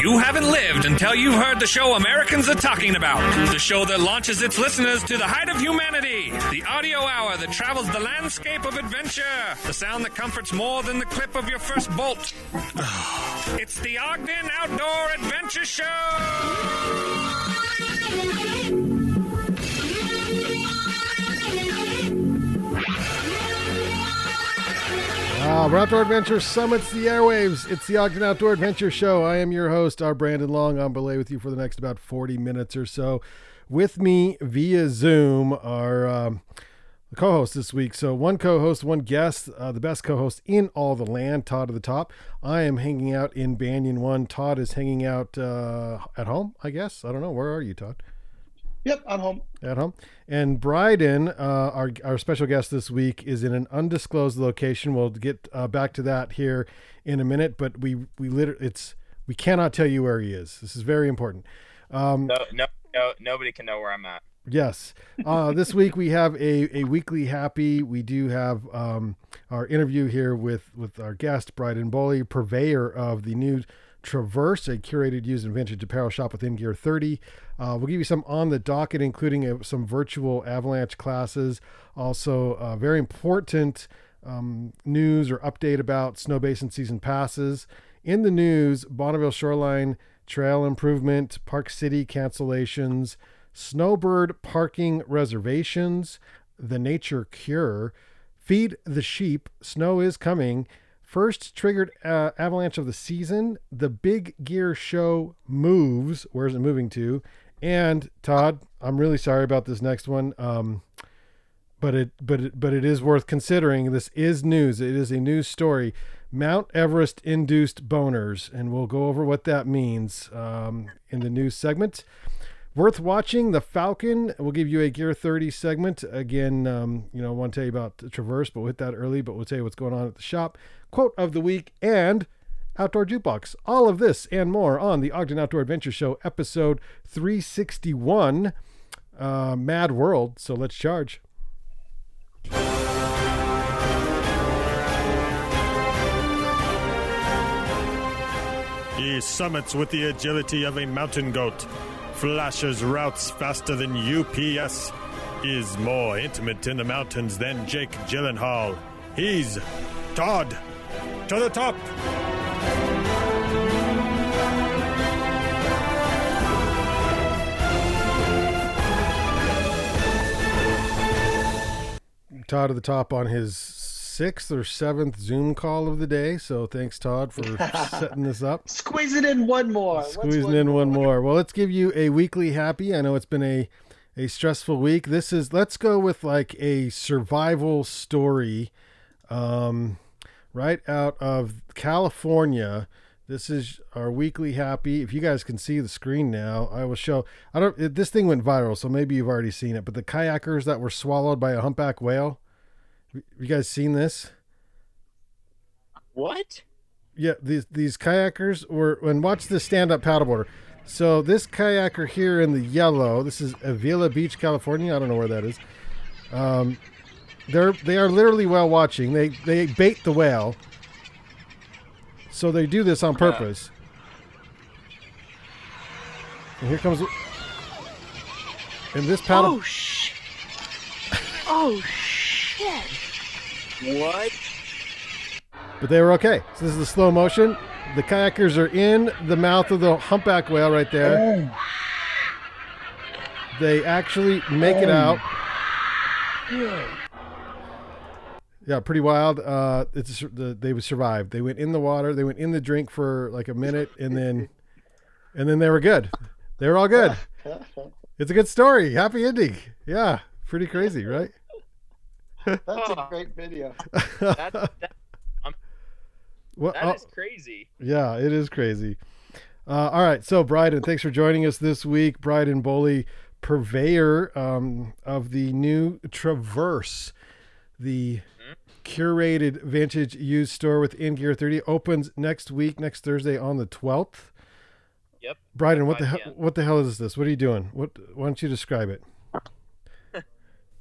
You haven't lived until you've heard the show Americans are talking about. The show that launches its listeners to the height of humanity. The audio hour that travels the landscape of adventure. The sound that comforts more than the clip of your first bolt. It's the Ogden Outdoor Adventure Show! Uh, where Outdoor Adventure summits the airwaves. It's the Ogden Outdoor Adventure Show. I am your host, our Brandon Long. On belay with you for the next about 40 minutes or so. With me via Zoom are um, the co-hosts this week. So one co-host, one guest, uh, the best co-host in all the land, Todd at the top. I am hanging out in Banyan One. Todd is hanging out uh, at home, I guess. I don't know. Where are you, Todd? Yep, I'm home. At home. And Bryden, uh, our, our special guest this week, is in an undisclosed location. We'll get uh, back to that here in a minute, but we we literally it's we cannot tell you where he is. This is very important. Um, No, no, no, nobody can know where I'm at. Yes. Uh, this week we have a, a weekly happy. We do have um, our interview here with, with our guest, Bryden Bowley, purveyor of the new Traverse, a curated used and vintage apparel shop within Gear 30. Uh, we'll give you some on the docket, including uh some virtual avalanche classes. Also, uh, very important um, news or update about Snowbasin season passes. In the news, Bonneville Shoreline trail improvement, Park City cancellations, Snowbird parking reservations, the nature cure, feed the sheep, snow is coming, first triggered uh, avalanche of the season, the big gear show moves, where's it moving to? And Todd, I'm really sorry about this next one. Um, but it but it, but it is worth considering. This is news. It is a news story. Mount Everest induced boners, and we'll go over what that means um, in the news segment. Worth watching the Falcon. We'll give you a Gear 30 segment. Again, um, you know, I want to tell you about Traverse, but we'll hit that early. But we'll tell you what's going on at the shop. Quote of the week and Outdoor Jukebox. All of this and more on the Ogden Outdoor Adventure Show, episode 361, uh, Mad World. So let's charge. He summits with the agility of a mountain goat, flashes routes faster than UPS, is more intimate in the mountains than Jake Gyllenhaal. He's Todd to the top. Todd at the top on his sixth or seventh Zoom call of the day. So thanks, Todd, for setting this up. Squeezing in one more. Squeezing in one more. Well, let's give you a weekly happy. I know it's been a a stressful week. This is let's go with like a survival story, um, right out of California. This is our weekly happy. If you guys can see the screen now, I will show. I don't. This thing went viral, so maybe you've already seen it. But the kayakers that were swallowed by a humpback whale. You guys seen this? What? Yeah, these these kayakers were and watch the stand up paddleboarder. So this kayaker here in the yellow, this is Avila Beach, California. I don't know where that is. Um, they're they are literally whale watching. They they bait the whale. So they do this on purpose. And here comes. And this paddle. Oh shit! Oh shit! What? But they were okay. So this is the slow motion. The kayakers are in the mouth of the humpback whale right there. They actually make it out. Yeah, pretty wild. Uh, it's the, they survived. They went in the water. They went in the drink for like a minute, and then, and then they were good. They were all good. It's a good story. Happy ending. Yeah, pretty crazy, right? That's a great video. That, that, Well, that oh, is crazy. Yeah, it is crazy. Uh, all right, so Bryden, thanks for joining us this week. Bryden Bowley, purveyor um, of the new Traverse, the curated vintage used store within Gear 30, opens next week, next Thursday on the 12th. Yep. Bryden, what the hell? p.m. What the hell is this? What are you doing? What? Why don't you describe it?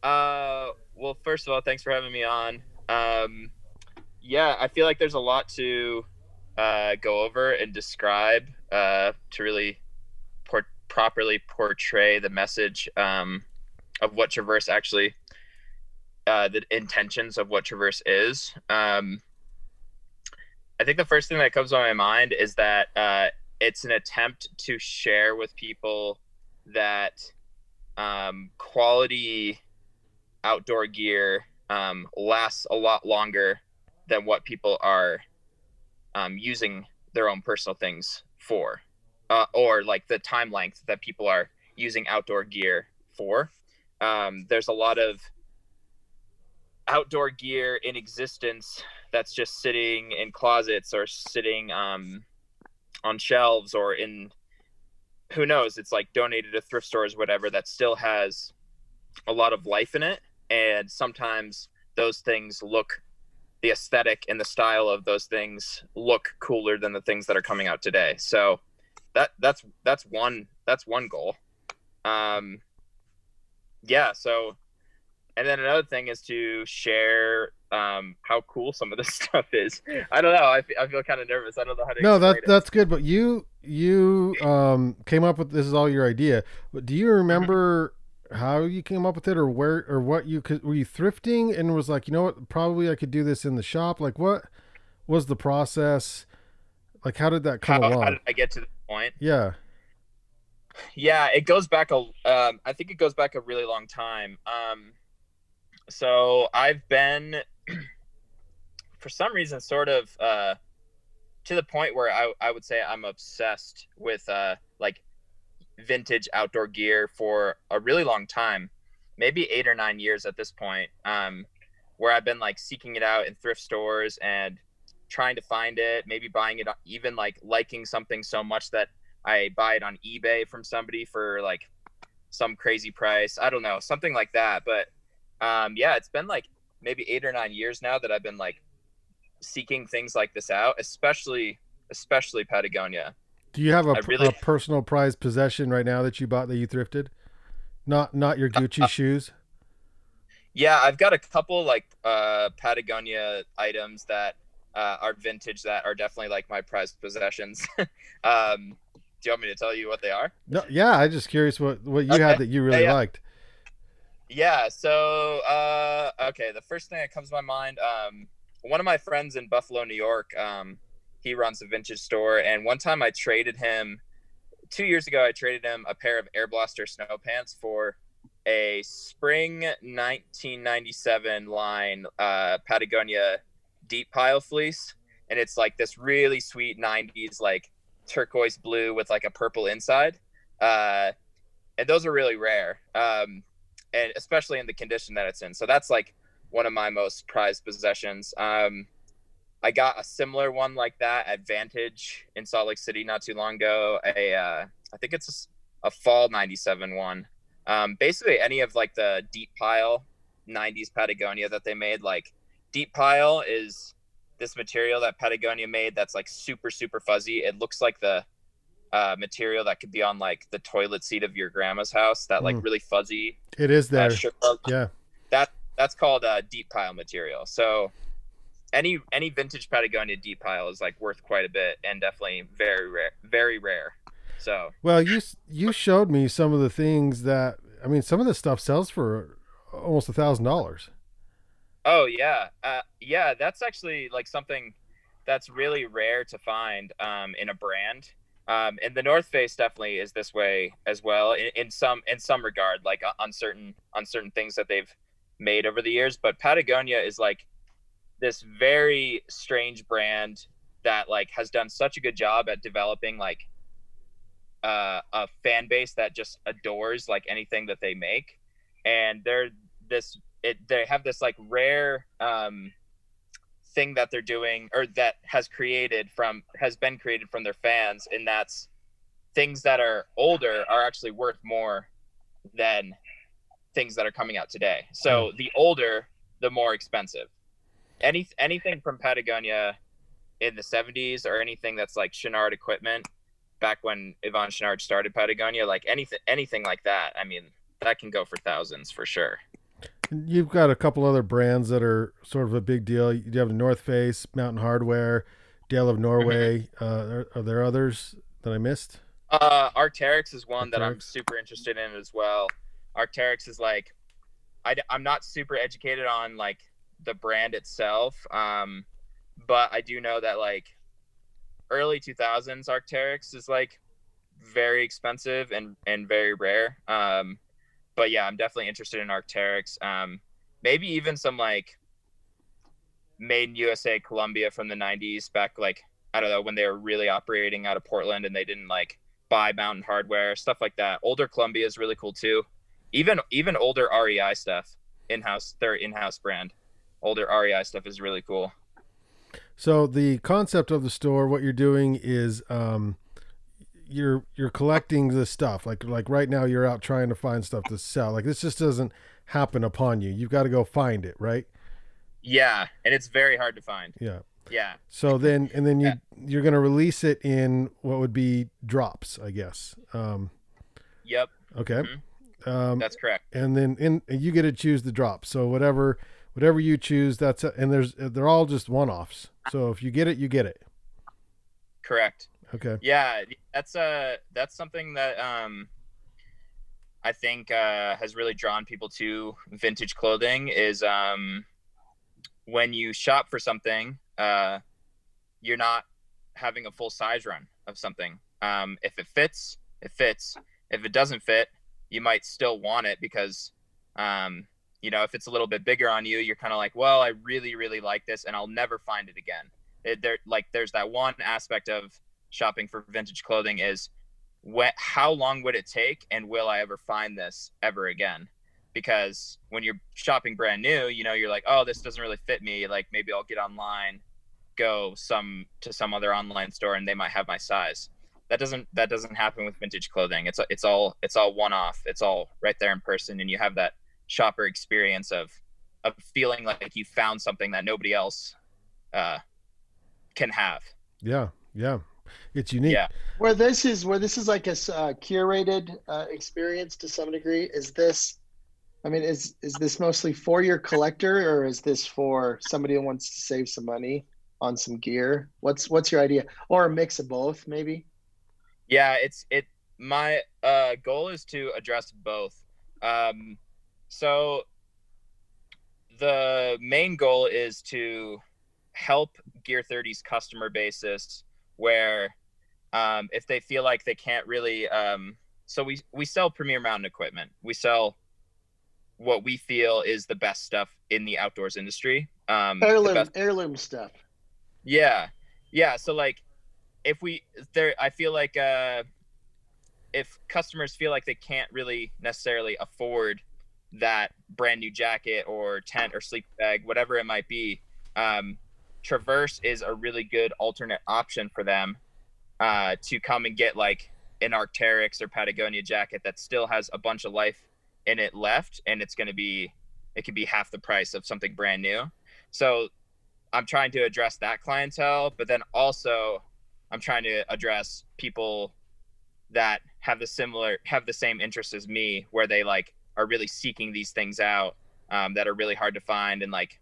Uh, well, first of all, thanks for having me on. Um, yeah, I feel like there's a lot to uh, go over and describe uh, to really por- properly portray the message um, of what Traverse actually, uh, the intentions of what Traverse is. Um, I think the first thing that comes to my mind is that uh, it's an attempt to share with people that um, quality outdoor gear um, lasts a lot longer than what people are um, using their own personal things for, uh, or like the time length that people are using outdoor gear for. Um, there's a lot of outdoor gear in existence that's just sitting in closets or sitting um, on shelves or in who knows it's like donated to thrift stores whatever that still has a lot of life in it and sometimes those things look the aesthetic and the style of those things look cooler than the things that are coming out today so that that's that's one that's one goal um yeah so and then another thing is to share um how cool some of this stuff is i don't know i, I feel kind of nervous i don't know how to No, that it. that's good. But you you um came up with this is all your idea. But do you remember how you came up with it, or where, or what you could? Were you thrifting and was like, you know what? Probably I could do this in the shop. Like, what was the process? Like, how did that come how, along? how did i get to the point yeah. yeah it goes back a um, i think it goes back a really long time um, so i've been for some reason sort of uh, to the point where I, I would say i'm obsessed with uh, like vintage outdoor gear for a really long time maybe eight or nine years at this point um, where i've been like seeking it out in thrift stores and trying to find it maybe buying it even like liking something so much that I buy it on eBay from somebody for like some crazy price. I don't know, something like that. But um, yeah, it's been like maybe eight or nine years now that I've been like seeking things like this out, especially especially Patagonia. Do you have a, really- a personal prized possession right now that you bought that you thrifted? Not not your Gucci shoes. Yeah, I've got a couple like uh, Patagonia items that uh, are vintage that are definitely like my prized possessions. um, do you want me to tell you what they are? No, yeah. I'm just curious what what you Okay. had that you really Yeah, yeah. liked. Yeah. So, uh, okay. The first thing that comes to my mind, um, one of my friends in Buffalo, New York, um, he runs a vintage store, and one time I traded him. Two years ago, I traded him a pair of Airblaster snow pants for a spring 1997 line uh, Patagonia deep pile fleece, and it's like this really sweet 90s like turquoise blue with like a purple inside. Uh, and those are really rare. Um, and especially in the condition that it's in. So that's like one of my most prized possessions. Um, I got a similar one like that at Vantage in Salt Lake City not too long ago. A uh, I think it's a fall '97 one. Um, basically, any of like the deep pile '90s Patagonia that they made. Like deep pile is this material that Patagonia made that's like super super fuzzy. It looks like the uh, material that could be on like the toilet seat of your grandma's house. That like Mm. really fuzzy It is there. uh, Yeah. that that's called uh, deep pile material. So any any vintage Patagonia deep pile is like worth quite a bit and definitely very rare, very rare. So Well, you you showed me some of the things that I mean, some of this stuff sells for almost a thousand dollars. oh yeah, uh, yeah, that's actually like something that's really rare to find um, in a brand. Um, and the North Face definitely is this way as well in, in some in some regard, like on certain on certain things that they've made over the years. But Patagonia is like this very strange brand that like has done such a good job at developing like uh, a fan base that just adores like anything that they make, and they're this it they have this like rare um, thing that they're doing or that has created from has been created from their fans, and that's things that are older are actually worth more than things that are coming out today. So the older, the more expensive. Any anything from Patagonia in the 70s or anything that's like Chouinard equipment back when Yvon Chouinard started Patagonia, like anything anything like that, I mean, that can go for thousands for sure. You've got a couple other brands that are sort of a big deal. You have North Face, Mountain Hardwear. Dale of Norway. Uh, are, are there others that I missed? Uh, Arc'teryx is one that I'm super interested in as well. Arc'teryx is like, I, I, am not super educated on like the brand itself, um, but I do know that like early 2000s Arc'teryx is like very expensive and and very rare. Um, but yeah, I'm definitely interested in Arc'teryx. Um, maybe even some like made in USA Columbia from the 90s back like I don't know when they were really operating out of Portland and they didn't like buy Mountain Hardwear stuff like that. Older Columbia is really cool too. Even even older REI stuff in house their in house brand. Older REI stuff is really cool. So the concept of the store, what you're doing is um, you're you're collecting the stuff. Like like right now, you're out trying to find stuff to sell. Like this just doesn't happen upon you. You've got to go find it, right? Yeah, and it's very hard to find. Yeah. Yeah. So then and then you you're gonna release it in what would be drops, I guess. Um, Yep, okay. Um, that's correct. and then in and you get to choose the drop. So whatever whatever you choose, that's and there's they're all just one offs. So if you get it, you get it. Correct. Okay. Yeah, that's uh that's something that um I think uh has really drawn people to vintage clothing is um when you shop for something, uh you're not having a full size run of something. Um if it fits, it fits. If it doesn't fit, you might still want it because um you know, if it's a little bit bigger on you, you're kind of like, well, I really, really like this, and I'll never find it again. It, there, like, there's that one aspect of shopping for vintage clothing is when, how long would it take and will I ever find this ever again? Because when you're shopping brand new, you know, you're like, oh, this doesn't really fit me. Like maybe I'll get online, go some to some other online store and they might have my size. That doesn't that doesn't happen with vintage clothing. It's it's all it's all one off. It's all right there in person and you have that shopper experience of of feeling like you found something that nobody else uh can have. Yeah. Yeah. It's unique. Yeah. Where this is where this is like a uh, curated uh, experience to some degree. Is this? I mean, is is this mostly for your collector, or is this for somebody who wants to save some money on some gear? What's what's your idea, or a mix of both, maybe? Yeah, it's it. My uh, goal is to address both. Um, so the main goal is to help Gear 30's customer basis, where um, if they feel like they can't really, um, so we we sell premier mountain equipment. We sell what we feel is the best stuff in the outdoors industry. Um, Heirloom best- heirloom stuff. yeah. Yeah. So like if we there I feel like uh if customers feel like they can't really necessarily afford that brand new jacket or tent or sleep bag, whatever it might be, um, Traverse is a really good alternate option for them uh, to come and get like an Arc'teryx or Patagonia jacket that still has a bunch of life in it left, and it's going to be it could be half the price of something brand new. So I'm trying to address that clientele, but then also I'm trying to address people that have the similar have the same interests as me, where they like are really seeking these things out um, that are really hard to find and like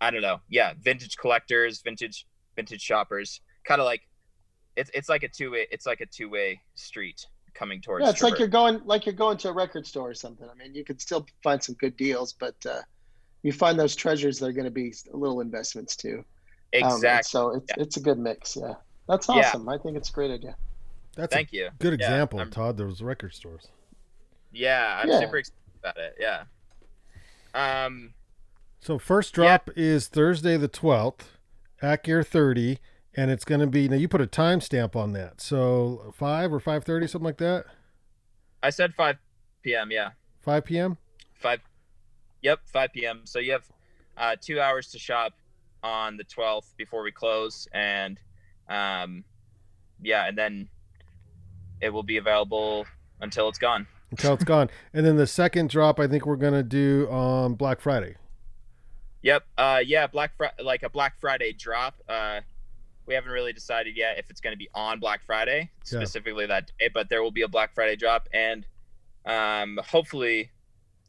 I don't know, yeah, vintage collectors, vintage vintage shoppers, kind of like it's it's like a two way it's like a two way street coming towards. Yeah, it's like you're going like you're going to a record store or something. I mean, you could still find some good deals, but uh, you find those treasures. They're going to be little investments too. Um, exactly. so it's Yeah. it's a good mix. Yeah, that's awesome Yeah. awesome. I think it's a great idea. That's Thank a you. good Yeah, example, I'm- Todd. Those record stores. Yeah, I'm Yeah. super excited about it. Yeah. Um. So first drop is Thursday the twelfth at Gear Thirty, and it's going to be now. You put a timestamp on that, so five or five thirty, something like that. I said 5 p.m. Yeah. Five p.m. 5 Yep, 5 p.m. So you have uh, 2 hours to shop on the 12th before we close and um yeah, and then it will be available until it's gone. Until it's gone. And then the second drop, I think we're going to do on Black Friday. Yep. Uh yeah, Black Friday, like a Black Friday drop. Uh we haven't really decided yet if it's going to be on Black Friday specifically that day, but there will be a Black Friday drop and um hopefully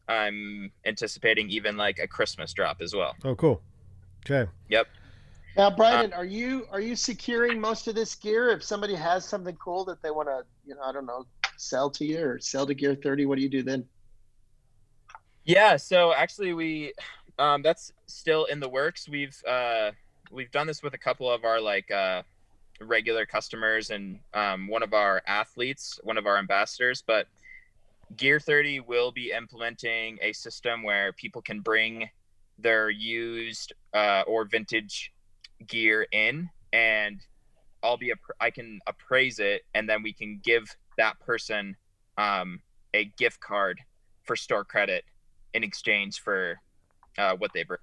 I'm anticipating even like a Christmas drop as well. Oh, cool. Okay. Yep. Now, Bryden, are you are you securing most of this gear? If somebody has something cool that they want to, you know, I don't know, sell to you or sell to Gear Thirty, what do you do then? Yeah, so actually we um that's still in the works. We've uh we've done this with a couple of our like uh regular customers and um one of our athletes, one of our ambassadors, but Gear 30 will be implementing a system where people can bring their used uh, or vintage gear in and I'll be I can appraise it and then we can give that person um, a gift card for store credit in exchange for uh, what they bring.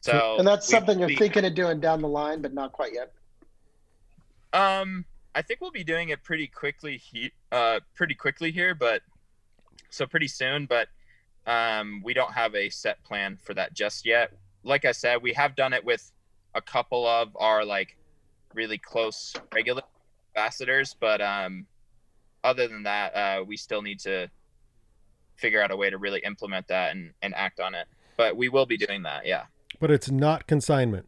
So and that's something you're we- thinking of doing down the line, but not quite yet. Um, I think we'll be doing it pretty quickly. He, uh, pretty quickly here, but so pretty soon. But um, we don't have a set plan for that just yet. Like I said, we have done it with a couple of our like really close regular ambassadors, but um, other than that, uh, we still need to figure out a way to really implement that and, and act on it. But we will be doing that, yeah. But it's not consignment.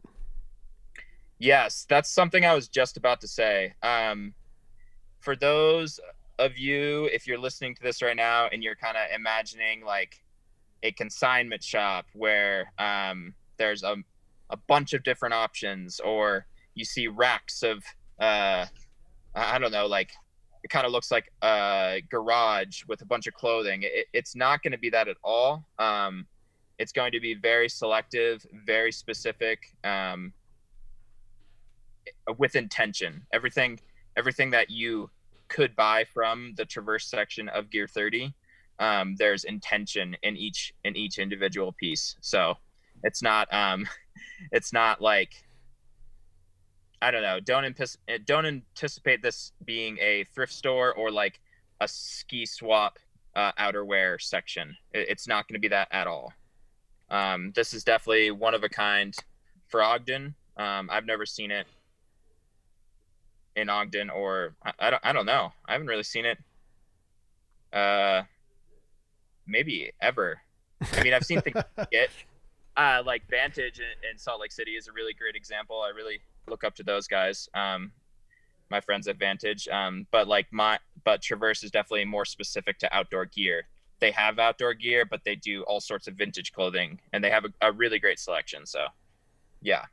Yes, that's something I was just about to say. Um, for those of you, if you're listening to this right now and you're kind of imagining like a consignment shop where um, there's a, a bunch of different options, or you see racks of, uh, I I don't know, like it kind of looks like a garage with a bunch of clothing. It, it's not going to be that at all. Um, it's going to be very selective, very specific. Um, with intention. Everything everything that you could buy from the traverse section of Gear 30, um, there's intention in each in each individual piece. So it's not um, it's not like I don't know. Don't antis- don't anticipate this being a thrift store or like a ski swap uh, outerwear section. It- it's not going to be that at all. Um, this is definitely one of a kind for Ogden. Um, I've never seen it in Ogden or I, I don't I don't know. I haven't really seen it. Uh, maybe ever. I mean, I've seen things get uh, like Vantage in, in Salt Lake City is a really great example. I really look up to those guys. Um, my friends advantage. Um, but like my but Traverse is definitely more specific to outdoor gear. They have outdoor gear, but they do all sorts of vintage clothing, and they have a, a really great selection. So, yeah.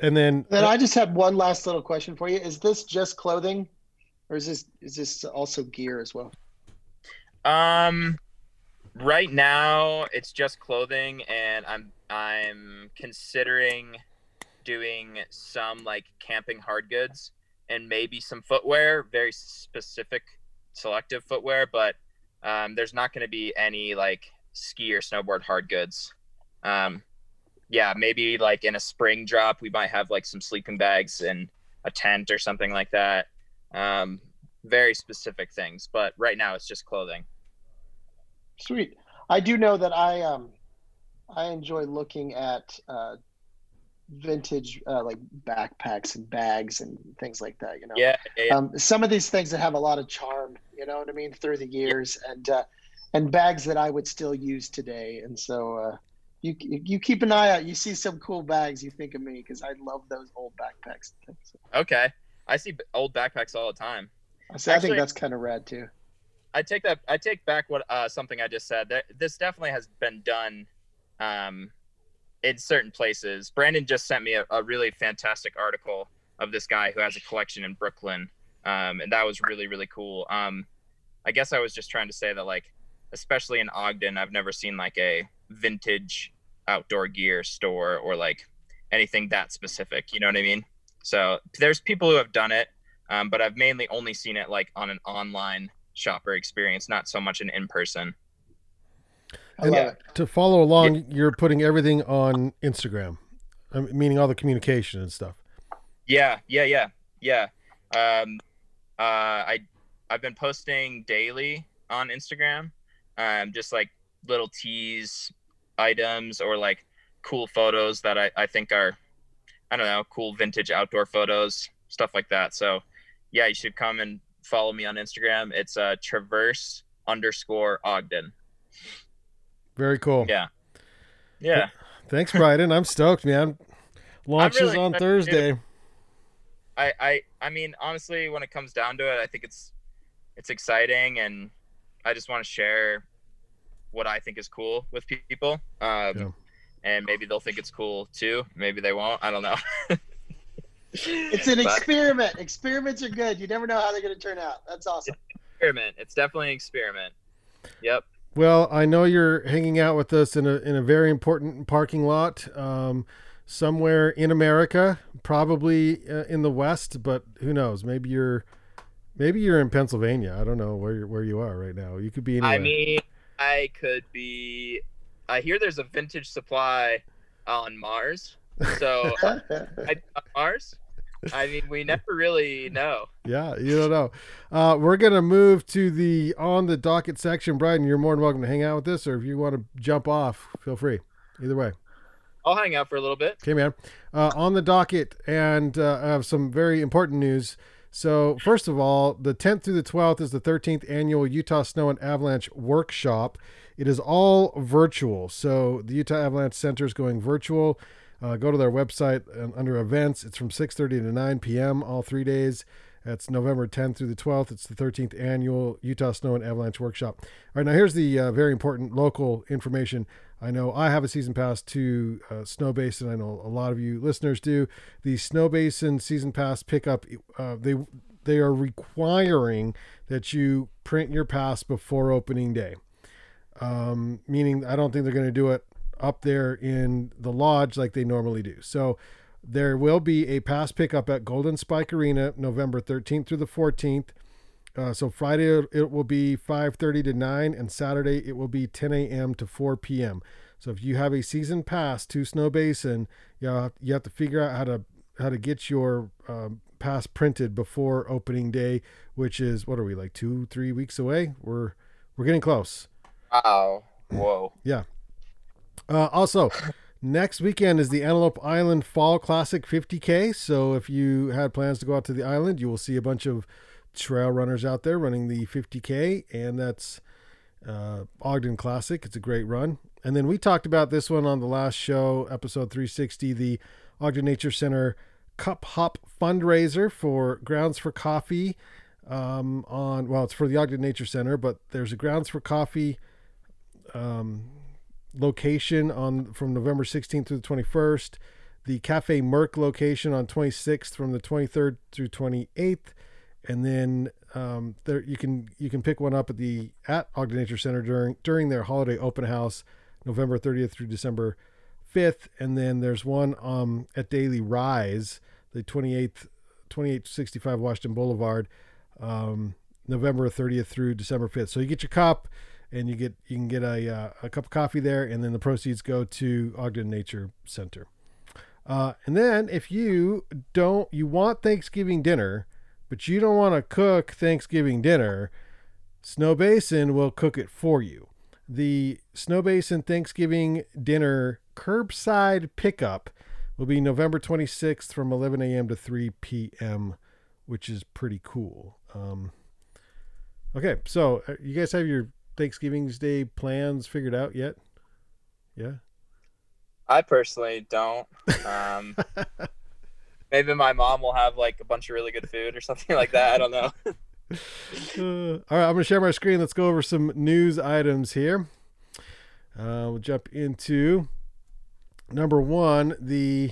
And then Then I just had one last little question for you. Is this just clothing, or is this is this also gear as well? Um, right now it's just clothing, and I'm I'm considering doing some like camping hard goods and maybe some footwear, very specific, selective footwear. But um, there's not going to be any like ski or snowboard hard goods. Um, yeah, maybe like in a spring drop, we might have like some sleeping bags and a tent or something like that. Um, very specific things, but right now it's just clothing. Sweet. I do know that I um I enjoy looking at uh, vintage uh, like backpacks and bags and things like that. You know. Yeah, yeah, yeah. um, some of these things that have a lot of charm, you know what I mean, through the years, and uh, and bags that I would still use today. And so uh, you you keep an eye out. You see some cool bags, you think of me because I love those old backpacks. And things. okay. I see old backpacks all the time. So I think that's kind of rad too. I take that. I take back what uh, something I just said. That this definitely has been done um, in certain places. Brandon just sent me a, a really fantastic article of this guy who has a collection in Brooklyn, um, and that was really really cool. Um, I guess I was just trying to say that like, especially in Ogden, I've never seen like a vintage outdoor gear store or like anything that specific. You know what I mean? So there's people who have done it, um, but I've mainly only seen it like on an online shopper experience, not so much an in person. I love And it. to follow along, you're putting everything on Instagram, meaning all the communication and stuff. Yeah, yeah, yeah, yeah. Um, uh, I I've been posting daily on Instagram, um, just like little tease items or like cool photos that I, I think are, I don't know, cool vintage outdoor photos, stuff like that. So, yeah, you should come and follow me on Instagram. It's uh, traverse underscore Ogden. Very cool. Yeah. Yeah. Thanks, Bryden. I'm stoked, man. launches really on. Thursday. I, I I mean honestly when it comes down to it I think it's it's exciting and I just want to share what I think is cool with people um, Yeah. and maybe they'll think it's cool too maybe they won't I don't know It's an But experiment. Experiments are good. You never know how they're going to turn out. That's awesome. experiment it's definitely an experiment yep Well, I know you're hanging out with us in a in a very important parking lot, um, somewhere in America, probably uh, in the West, but who knows? Maybe you're maybe you're in Pennsylvania. I don't know where you're, where you are right now. You could be anywhere. I mean I could be I hear there's a vintage supply on Mars so I, on Mars I mean we never really know Yeah, you don't know. Uh, we're gonna move to the on the docket section, Brian. You're more than welcome to hang out with us, or if you want to jump off, feel free. Either way. I'll hang out for a little bit Okay, man. Uh, on the docket, and uh, I have some very important news. So, first of all, the 10th through the 12th is the 13th annual Utah Snow and Avalanche Workshop. It is all virtual. So, the Utah Avalanche Center is going virtual. Uh, go to their website and under events. It's from 6:30 to 9 p.m. all three days. That's November 10th through the 12th. It's the 13th annual Utah Snow and Avalanche Workshop. All right, now here's the uh, very important local information. I know I have a season pass to uh, Snowbasin. I know a lot of you listeners do. The Snowbasin season pass pickup, uh, they they are requiring that you print your pass before opening day. Um, meaning, I don't think they're going to do it up there in the lodge like they normally do. So there will be a pass pickup at Golden Spike Arena November 13th through the 14th. Uh, so Friday it- will be 5:30 to 9, and Saturday it will be 10 a.m. to 4 p.m. So if you have a season pass to Snowbasin, you have, you have to figure out how to how to get your um, pass printed before opening day, which is what are we like two three weeks away? We're we're getting close. wow whoa Uh, also, next weekend is the Antelope Island Fall Classic 50K. So if you had plans to go out to the island, you will see a bunch of trail runners out there running the 50K, and that's uh, Ogden Classic. It's a great run. And then we talked about this one on the last show, episode 360, the Ogden Nature Center Cup Hop fundraiser for Grounds for Coffee. Um, on well, it's for the Ogden Nature Center, but there's a Grounds for Coffee um, location on from November 16th through the 21st. The Cafe Merc location on 26th from the 23rd through 28th, and then um, there you can you can pick one up at the at Ogden Nature Center during during their holiday open house, November 30th through December 5th, and then there's one um, at Daily Rise, the 28th 2865 Washington Boulevard, um, November 30th through December 5th. So you get your cup and you get you can get a uh, a cup of coffee there, and then the proceeds go to Ogden Nature Center. Uh, and then if you don't you want Thanksgiving dinner, but you don't want to cook Thanksgiving dinner, Snowbasin will cook it for you. The Snowbasin Thanksgiving dinner curbside pickup will be November 26th from 11 a.m. to 3 p.m., which is pretty cool. Um, okay, so uh, you guys have your Thanksgiving's Day plans figured out yet? Yeah. I personally don't. Um, maybe my mom will have like a bunch of really good food or something like that. I don't know. Uh, all right, I'm going to share my screen. Let's go over some news items here. Uh, we'll jump into number one. The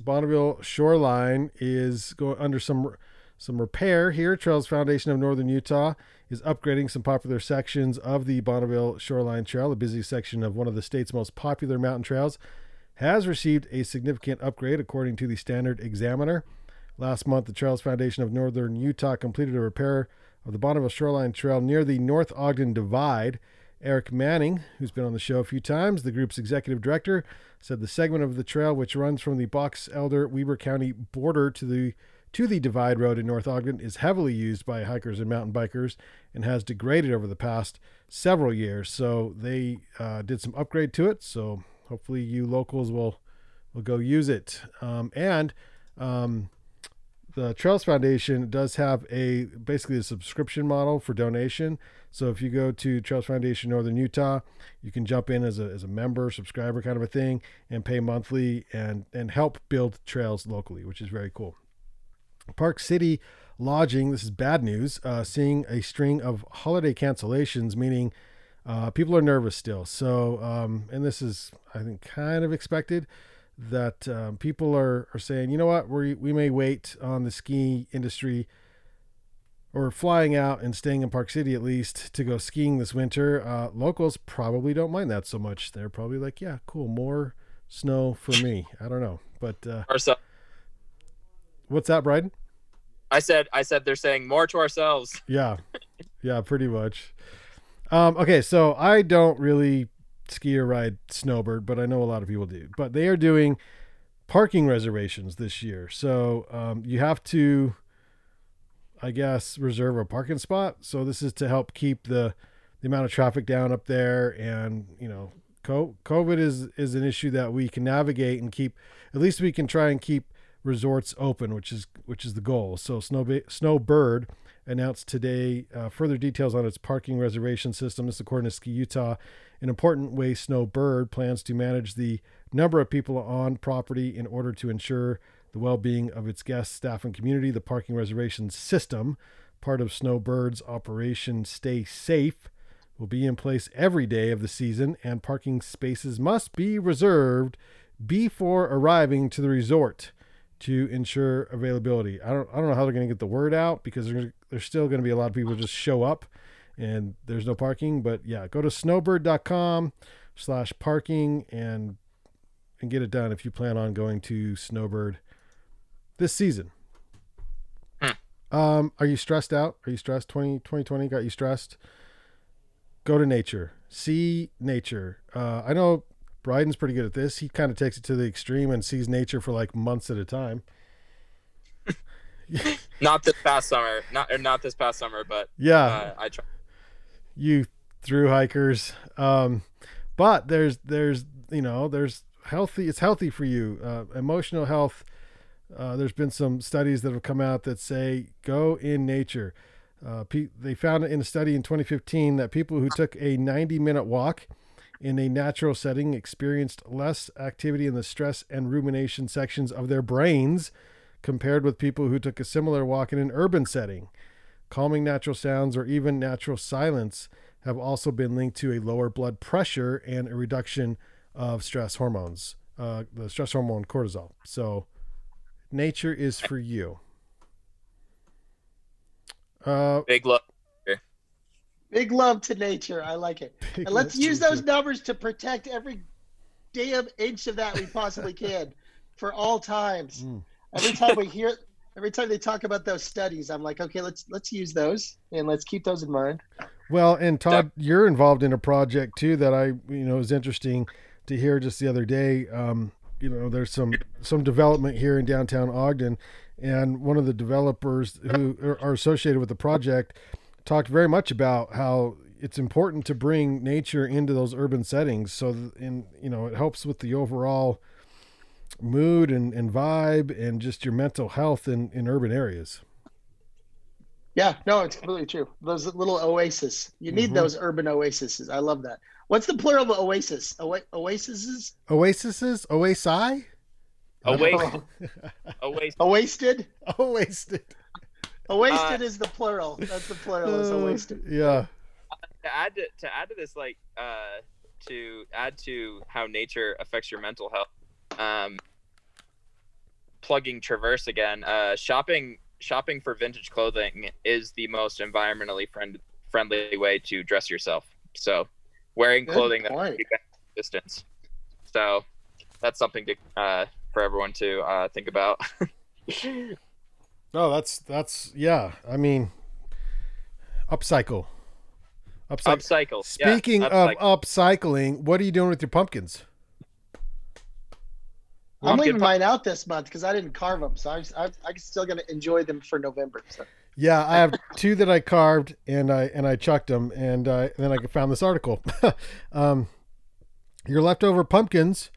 Bonneville shoreline is going under some some repair here. Trails Foundation of Northern Utah is upgrading some popular sections of the Bonneville Shoreline Trail, a busy section of one of the state's most popular mountain trails. Has received a significant upgrade according to the Standard Examiner. Last month, the Trails Foundation of Northern Utah completed a repair of the Bonneville Shoreline Trail near the North Ogden Divide. Eric Manning, who's been on the show a few times, the group's executive director, said the segment of the trail which runs from the Box Elder Weber County border to the to the Divide Road in North Ogden is heavily used by hikers and mountain bikers and has degraded over the past several years. So they uh, did some upgrade to it. So hopefully you locals will will go use it. Um, and um, the Trails Foundation does have a basically a subscription model for donation. So if you go to Trails Foundation Northern Utah, you can jump in as a, as a member, subscriber kind of a thing, and pay monthly and and help build trails locally, which is very cool. Park City Lodging, this is bad news, uh, seeing a string of holiday cancellations, meaning uh, people are nervous still. So, um, and this is, I think, kind of expected that um, people are, are saying, you know what, we, we may wait on the ski industry or flying out and staying in Park City at least to go skiing this winter. Uh, locals probably don't mind that so much. They're probably like, yeah, cool, more snow for me. I don't know. But uh. What's that, Bryden? I said I said they're saying more to ourselves. Yeah, yeah, pretty much. Um, okay, so I don't really ski or ride snowbird, but I know a lot of people do. But they are doing parking reservations this year, so um, you have to, I guess, reserve a parking spot. So this is to help keep the the amount of traffic down up there, and you know, co- COVID is is an issue that we can navigate and keep. At least we can try and keep resorts open, which is which is the goal. So Snow Snowbird announced today uh, further details on its parking reservation system. This, according to Ski Utah, an important way Snowbird plans to manage the number of people on property in order to ensure the well-being of its guests, staff, and community. The parking reservation system, part of Snowbird's operation Stay Safe, will be in place every day of the season, and parking spaces must be reserved before arriving to the resort to ensure availability. I don't I don't know how they're going to get the word out because there's there's still going to be a lot of people just show up and there's no parking. But yeah, go to snowbird.com slash parking and and get it done if you plan on going to Snowbird this season. Um, are you stressed out? Are you stressed? 20, 2020 got you stressed? Go to nature. See nature. Uh, I know Bryden's pretty good at this. He kind of takes it to the extreme and sees nature for like months at a time. Not this past summer. Not or not this past summer, but Yeah, uh, I try. you through hikers. Um, but there's there's you know there's healthy. It's healthy for you. Uh, emotional health. Uh, there's been some studies that have come out that say go in nature. Uh, pe- they found in a study in 2015 that people who took a 90 minute walk in a natural setting experienced less activity in the stress and rumination sections of their brains compared with people who took a similar walk in an urban setting. Calming natural sounds or even natural silence have also been linked to a lower blood pressure and a reduction of stress hormones, uh, the stress hormone cortisol. So, nature is for you. Uh, Big love. Big love to nature. I like it. big And let's use those nature. numbers to protect every damn inch of that we possibly can for all times. Mm. Every time we hear every time they talk about those studies, I'm like, okay, let's let's use those and let's keep those in mind. Well, and Todd, you're involved in a project too that I, you know, is interesting to hear just the other day. Um, you know, there's some some development here in downtown Ogden, and one of the developers who are- are associated with the project talked very much about how it's important to bring nature into those urban settings. So, in you know, it helps with the overall mood and, and vibe and just your mental health in, in urban areas. Yeah, no, it's completely true. Those little oasis. You need Mhm. those urban oases. I love that. What's the plural of oasis? Oa- oases? Oases, oasi, Awake. Awake. Oasted? oasted. Oasted Uh, is the plural. That's the plural. Is Uh, oasted. yeah. to add to, to add to this like uh to add to how nature affects your mental health um plugging traverse again uh shopping shopping for vintage clothing is the most environmentally friend, friendly way to dress yourself so wearing Good clothing that point. distance so that's something to uh for everyone to uh think about No, that's that's yeah. I mean, upcycle. Upcycle. upcycle yeah, Speaking upcycle. of upcycling, what are you doing with your pumpkins? I'm Pumpkin leaving pie- mine out this month because I didn't carve them, so I'm, I'm, I'm still gonna enjoy them for November. So. Yeah, I have two that I carved and I and I chucked them, and, uh, and then I found this article. um, your leftover pumpkins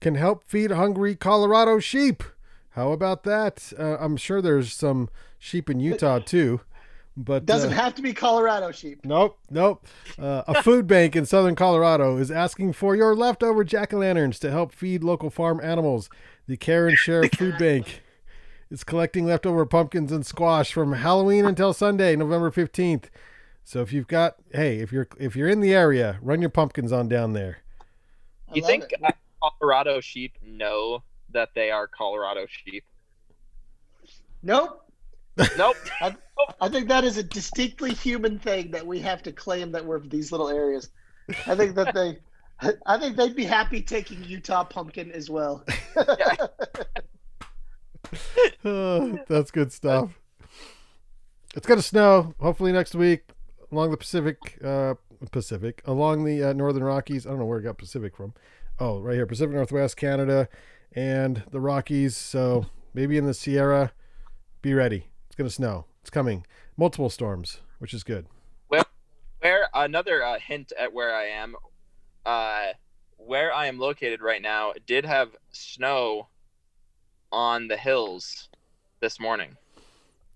can help feed hungry Colorado sheep. How about that? Uh, I'm sure there's some sheep in Utah too, but Doesn't uh, have to be Colorado sheep. Nope, nope. Uh, a food bank in southern Colorado is asking for your leftover jack o' lanterns to help feed local farm animals. The Care and Share Food Bank is collecting leftover pumpkins and squash from Halloween until Sunday, November fifteenth. So if you've got, hey, if you're if you're in the area, run your pumpkins on down there. I You think it. uh, Colorado sheep know that they are Colorado sheep? Nope. Nope. I think that is a distinctly human thing that we have to claim that we're these little areas. I think that they, I think they'd be happy taking Utah pumpkin as well. Oh, that's good stuff. It's gonna snow hopefully next week along the Pacific, uh, Pacific along the uh, Northern Rockies. I don't know where I got Pacific from. Oh, right here, Pacific Northwest, Canada, and the Rockies. So maybe in the Sierra. Be ready. It's gonna snow. It's coming. Multiple storms, which is good. Well, where another uh, hint at where I am, uh, where I am located right now did have snow on the hills this morning.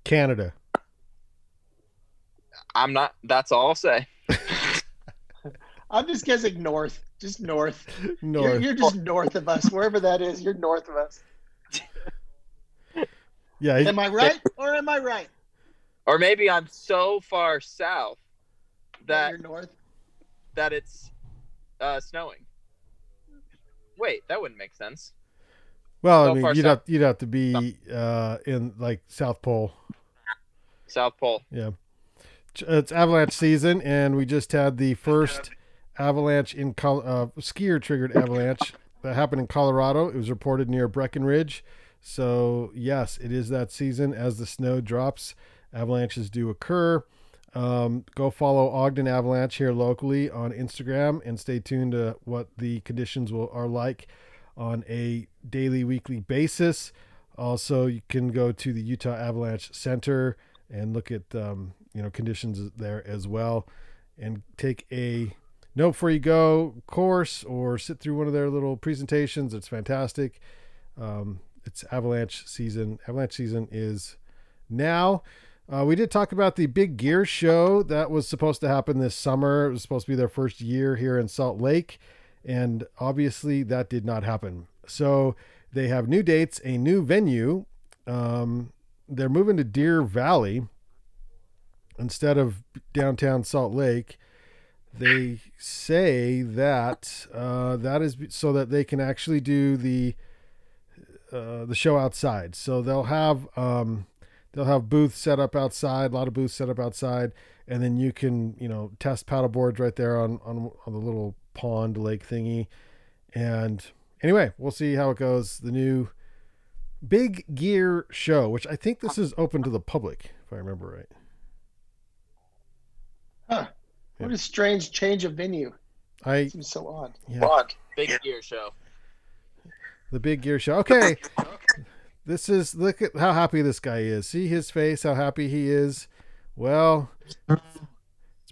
Canada. I'm not. That's all I'll say. I'm just guessing north, just north. You're, North. you're just north of us, wherever that is. You're north of us. Yeah. Am I right or am I right? Or maybe I'm so far south that you're north. that it's uh, snowing. Wait, that wouldn't make sense. well, I mean, you'd south. have you'd have to be uh, in like South Pole. South Pole. Yeah. It's avalanche season, and we just had the first avalanche in Col- uh, skier triggered avalanche that happened in Colorado. It was reported near Breckenridge. So, yes, it is that season. As the snow drops, avalanches do occur. Um, go follow Ogden Avalanche here locally on Instagram and stay tuned to what the conditions will are like on a daily, weekly basis. Also, you can go to the Utah Avalanche Center and look at um, you know conditions there as well, and take a know before you go course or sit through one of their little presentations. It's fantastic. Um, it's avalanche season. Avalanche season is now. Uh, we did talk about the Big Gear show that was supposed to happen this summer. It was supposed to be their first year here in Salt Lake, and obviously that did not happen. So they have new dates, a new venue. Um, they're moving to Deer Valley instead of downtown Salt Lake. They say that uh, that is so that they can actually do the uh, the show outside. So they'll have um, they'll have booths set up outside, a lot of booths set up outside, and then you can you know test paddle boards right there on on, on the little pond lake thingy. And anyway, we'll see how it goes. The new Big Gear show, which I think this is open to the public, if I remember right. Huh. What a strange change of venue. I Seems so odd. yeah, Big gear show. the Big Gear show. Okay, this is look at how happy this guy is. See his face, how happy he is. Well, it's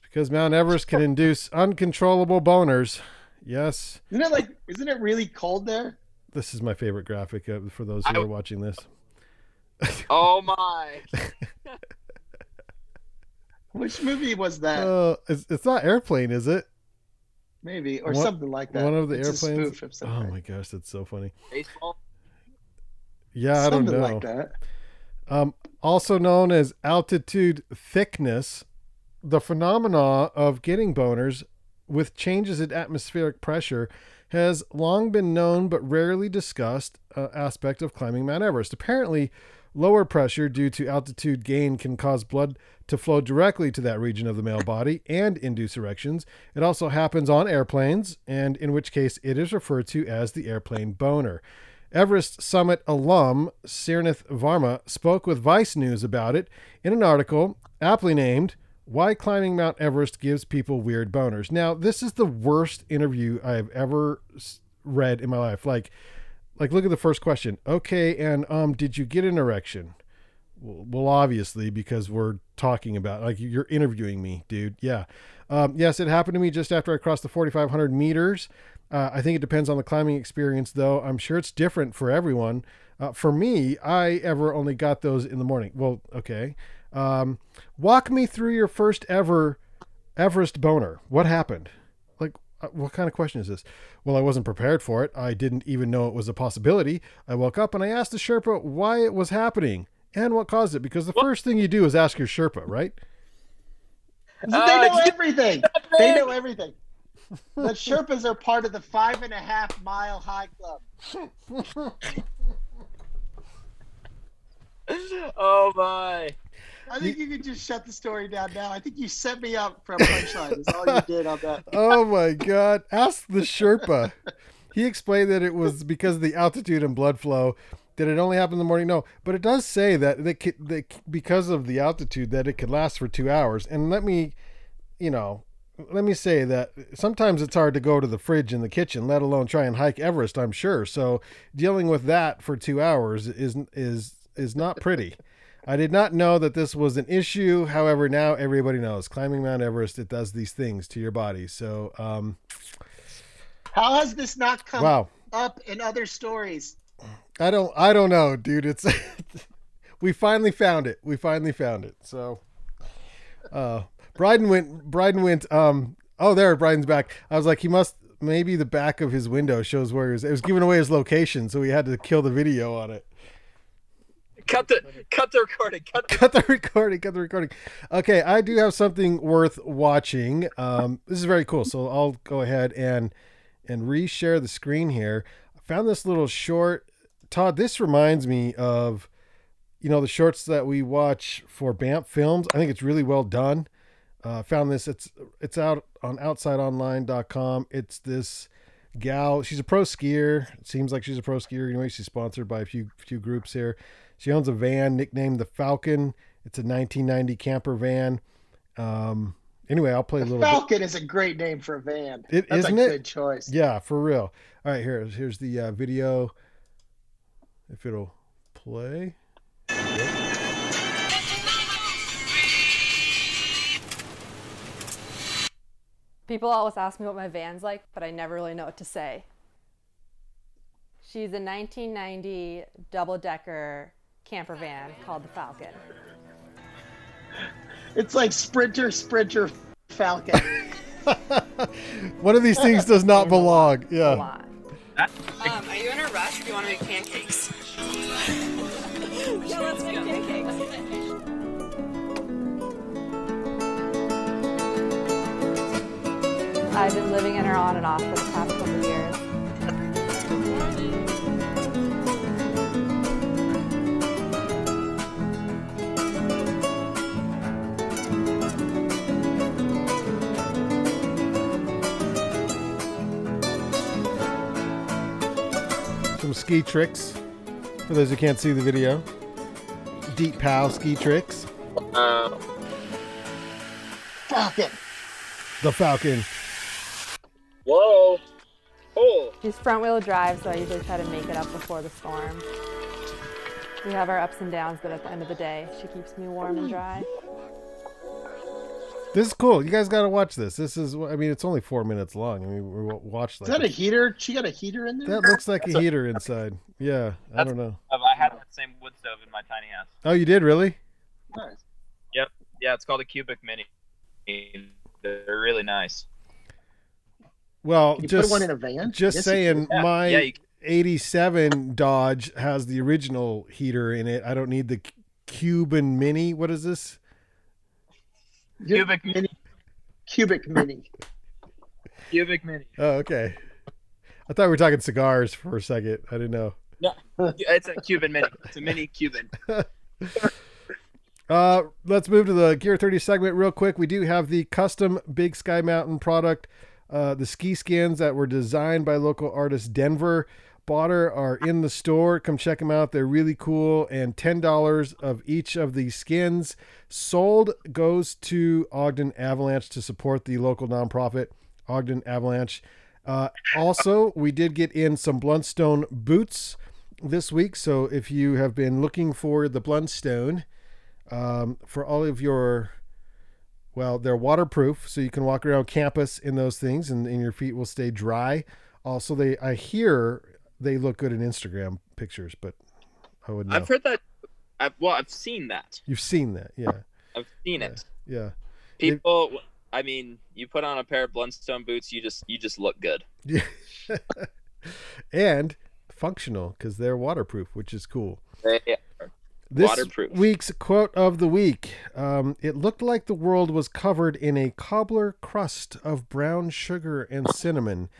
because Mount Everest can induce uncontrollable boners. Yes, Isn't it like? Isn't it really cold there? this is my favorite graphic uh, for those who I- are watching this. Oh my! Which movie was that? Uh, it's, it's not airplane, is it? Maybe or one- something like that. One of the It's a airplanes. spoof of Oh my gosh, that's so funny. Baseball. Yeah, I don't know. something know. like that. um, also known as altitude thickness, the phenomena of getting boners with changes in atmospheric pressure has long been known but rarely discussed uh, aspect of climbing Mount Everest. Apparently, lower pressure due to altitude gain can cause blood to flow directly to that region of the male body and induce erections. It also happens on airplanes, and in which case it is referred to as the airplane boner. Everest Summit alum Sirnath Varma spoke with Vice News about it in an article aptly named Why Climbing Mount Everest Gives People Weird Boners. Now, this is the worst interview I have ever read in my life. Like, like look at the first question. Okay, and um, did you get an erection? Well, obviously, because we're talking about like you're interviewing me, dude. Yeah. Um, yes, it happened to me just after I crossed the 4,500 meters. Uh, I think it depends on the climbing experience, though. I'm sure it's different for everyone. Uh, for me, I ever only got those in the morning. Well, okay. Um, walk me through your first ever Everest boner. What happened? Like, uh, what kind of question is this? Well, I wasn't prepared for it. I didn't even know it was a possibility. I woke up and I asked the Sherpa why it was happening and what caused it. Because the first thing you do is ask your Sherpa, right? They Uh, know everything. They know everything. The Sherpas are part of the five and a half mile high club. oh my. I think you can just shut the story down now. I think you set me up for a punchline. Is all you did on that. oh my god ask the sherpa he explained that it was because of the altitude and blood flow that it only happened in the morning no but it does say that, they could, that because of the altitude that it could last for two hours and let me you know let me say that sometimes it's hard to go to the fridge in the kitchen let alone try and hike everest i'm sure so dealing with that for two hours is is is not pretty I did not know that this was an issue. However, now everybody knows climbing Mount Everest, it does these things to your body. So, um, How has this not come wow. up in other stories? I don't, I don't know, dude. It's, we finally found it. We finally found it. So, uh, Bryden went, Bryden went, um, oh, there, Bryden's back. I was like, he must, maybe the back of his window shows where he was, it was giving away his location. So we had to kill the video on it. Cut the cut the recording. Cut the cut the recording cut the recording. Okay i do have something worth watching. Um this is very cool so i'll go ahead and and reshare the screen here. I found this little short todd this reminds me of you know the shorts that we watch for Banff films. I think it's really well done. Uh found this it's it's out on outsideonline.com it's this gal she's a pro skier. It seems like she's a pro skier. Anyway she's sponsored by a few few groups here she owns a van nicknamed the Falcon. It's a 1990 camper van. Um, anyway, I'll play a little bit. Falcon is a great name for a van. It- That's isn't a it? good choice. Yeah, for real. All right, here, here's the uh, video. If it'll play. People always ask me what my van's like, but I never really know what to say. She's a 1990 double decker camper van called the Falcon. It's like Sprinter, Sprinter, Falcon. One of these things does not belong. Yeah. Um, are you in a rush or do you want to make pancakes? Yeah, let's make pancakes. I've been living in her on and off for the ski tricks. For those who can't see the video. Deep Pow ski tricks. uh, Falcon. The Falcon. whoa. Oh. She's front wheel drive, so I usually try to make it up before the storm. We have our ups and downs, but at the end of the day, she keeps me warm and dry. This is cool. You guys got to watch this. This is, I mean, it's only four minutes long. I mean, we watched Is like that a heater? She got a heater in there? that looks like a heater inside. Yeah, I don't know. I had that same wood stove in my tiny house. Oh, you did really? Nice. Yep. Yeah, it's called a cubic mini. They're really nice. Well, Can you just put one in a van? just Yes, you saying, Yeah, my yeah, you- 87 Dodge has the original heater in it. I don't need the C- Cuban Mini. What is this? Can. Cubic mini. Cubic mini. Cubic mini. Oh, okay. I thought we were talking cigars for a second. I didn't know. No, it's a Cuban mini. It's a mini Cuban. Uh, let's move to the Gear 30 segment real quick. We do have the custom Big Sky Mountain product, uh, the ski skins that were designed by local artist Denver. Botter are in the store. Come check them out. They're really cool. And $10 of each of these skins sold goes to Ogden Avalanche to support the local nonprofit, Ogden Avalanche. Uh, also, we did get in some Blundstone boots this week. So if you have been looking for the Blundstone, um, for all of your well they're waterproof so you can walk around campus in those things and, and your feet will stay dry Also, they I hear they look good in Instagram pictures, but I wouldn't know. I've heard that. I've, well, I've seen that. You've seen that, yeah, I've seen it. yeah, People, I mean, you put on a pair of Blundstone boots, you just you just look good. yeah, and functional because they're waterproof, which is cool. Are. This Waterproof. week's quote of the week. Um, it looked like the world was covered in a cobbler crust of brown sugar and cinnamon.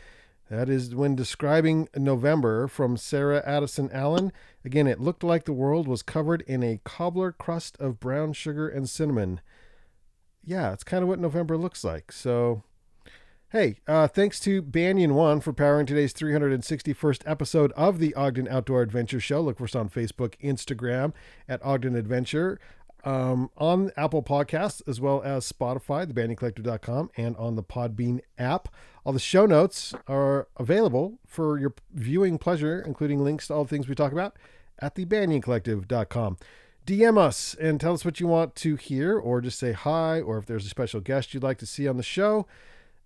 That is when describing November from Sarah Addison Allen. Again, it looked like the world was covered in a cobbler crust of brown sugar and cinnamon. Yeah, it's kind of what November looks like. So, hey, uh, thanks to Banyan One for powering today's 361st episode of the Ogden Outdoor Adventure Show. Look for us on Facebook, Instagram at Ogden Adventure, um, on Apple Podcasts, as well as Spotify, thebandioncollective.com, and on the Podbean app. All the show notes are available for your viewing pleasure, including links to all the things we talk about at thebandioncollective.com. DM us and tell us what you want to hear, or just say hi, or if there's a special guest you'd like to see on the show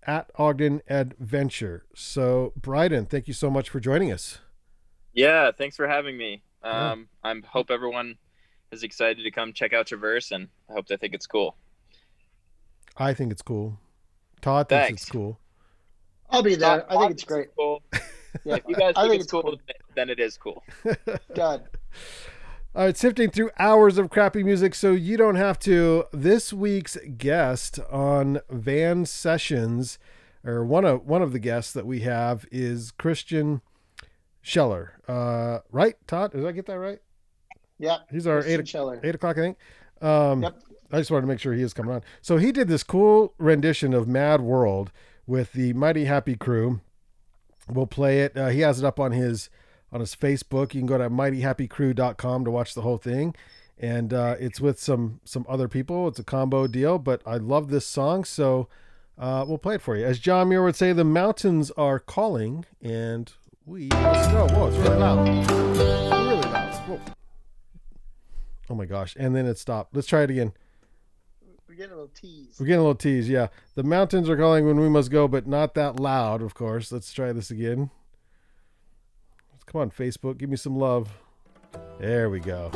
at Ogden Adventure. So, Bryden, thank you so much for joining us. Yeah, thanks for having me. Yeah. Um, I hope everyone is excited to come check out Traverse, and I hope they think it's cool. I think it's cool. Todd thinks Thanks. it's cool. I'll be there. I think it's thinks great. Cool. Yeah, If you guys I think, think it's cool, then it is cool. God. All right, sifting through hours of crappy music so you don't have to. This week's guest on Van Sessions, or one of one of the guests that we have is Christian Scheller. Uh, right, Todd? Did I get that right? Yeah. He's our eight eight o'clock, I think. Um, Yep. I just wanted to make sure he is coming on. So he did this cool rendition of Mad World with the Mighty Happy Crew. We'll play it. Uh, he has it up on his on his Facebook. You can go to mightyhappycrew.com to watch the whole thing. And uh, it's with some some other people. It's a combo deal, but I love this song, so uh, we'll play it for you. As John Muir would say, the mountains are calling, and we must go. Whoa, it's really loud. Really loud. Whoa. Oh my gosh! And then it stopped. Let's try it again. We're getting a little tease. We're getting a little tease. Yeah, the mountains are calling when we must go, but not that loud, of course. Let's try this again. Come on, Facebook, give me some love. There we go.